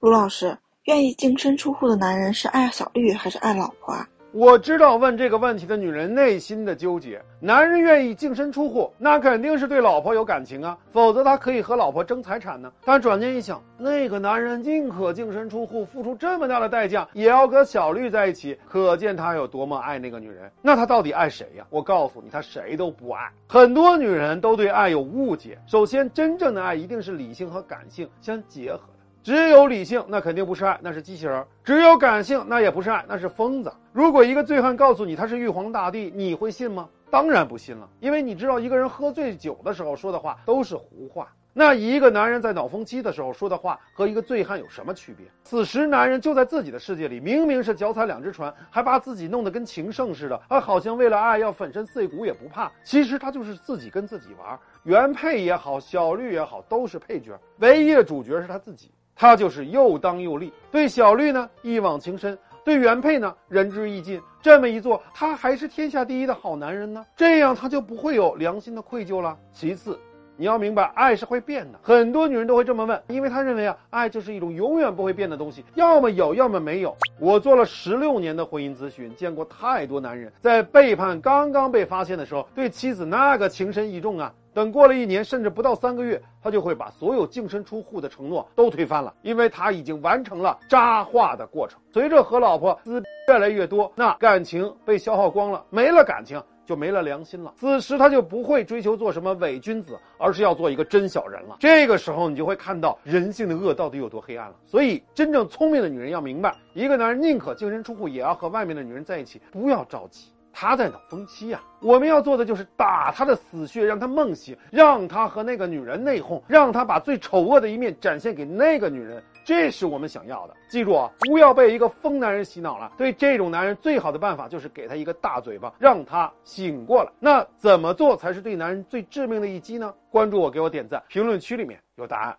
卢老师，愿意净身出户的男人是爱小绿还是爱老婆啊？我知道问这个问题的女人内心的纠结。男人愿意净身出户，那肯定是对老婆有感情啊，否则他可以和老婆争财产呢。但转念一想，那个男人宁可净身出户，付出这么大的代价，也要和小绿在一起，可见他有多么爱那个女人。那他到底爱谁呀？我告诉你，他谁都不爱。很多女人都对爱有误解。首先，真正的爱一定是理性和感性相结合。只有理性，那肯定不是爱，那是机器人；只有感性，那也不是爱，那是疯子。如果一个醉汉告诉你他是玉皇大帝，你会信吗？当然不信了，因为你知道一个人喝醉酒的时候说的话都是胡话。那一个男人在脑风期的时候说的话和一个醉汉有什么区别？此时男人就在自己的世界里，明明是脚踩两只船，还把自己弄得跟情圣似的，啊，好像为了爱要粉身碎骨也不怕。其实他就是自己跟自己玩，原配也好，小绿也好，都是配角，唯一的主角是他自己。他就是又当又立，对小绿呢一往情深，对原配呢仁至义尽。这么一做，他还是天下第一的好男人呢。这样他就不会有良心的愧疚了。其次，你要明白，爱是会变的。很多女人都会这么问，因为她认为啊，爱就是一种永远不会变的东西，要么有，要么没有。我做了十六年的婚姻咨询，见过太多男人在背叛刚刚被发现的时候，对妻子那个情深意重啊。等过了一年，甚至不到三个月，他就会把所有净身出户的承诺都推翻了，因为他已经完成了渣化的过程。随着和老婆撕越来越多，那感情被消耗光了，没了感情就没了良心了。此时他就不会追求做什么伪君子，而是要做一个真小人了。这个时候你就会看到人性的恶到底有多黑暗了。所以，真正聪明的女人要明白，一个男人宁可净身出户，也要和外面的女人在一起，不要着急。他在脑风期呀，我们要做的就是打他的死穴，让他梦醒，让他和那个女人内讧，让他把最丑恶的一面展现给那个女人，这是我们想要的。记住啊，不要被一个疯男人洗脑了。对这种男人，最好的办法就是给他一个大嘴巴，让他醒过来。那怎么做才是对男人最致命的一击呢？关注我，给我点赞，评论区里面有答案。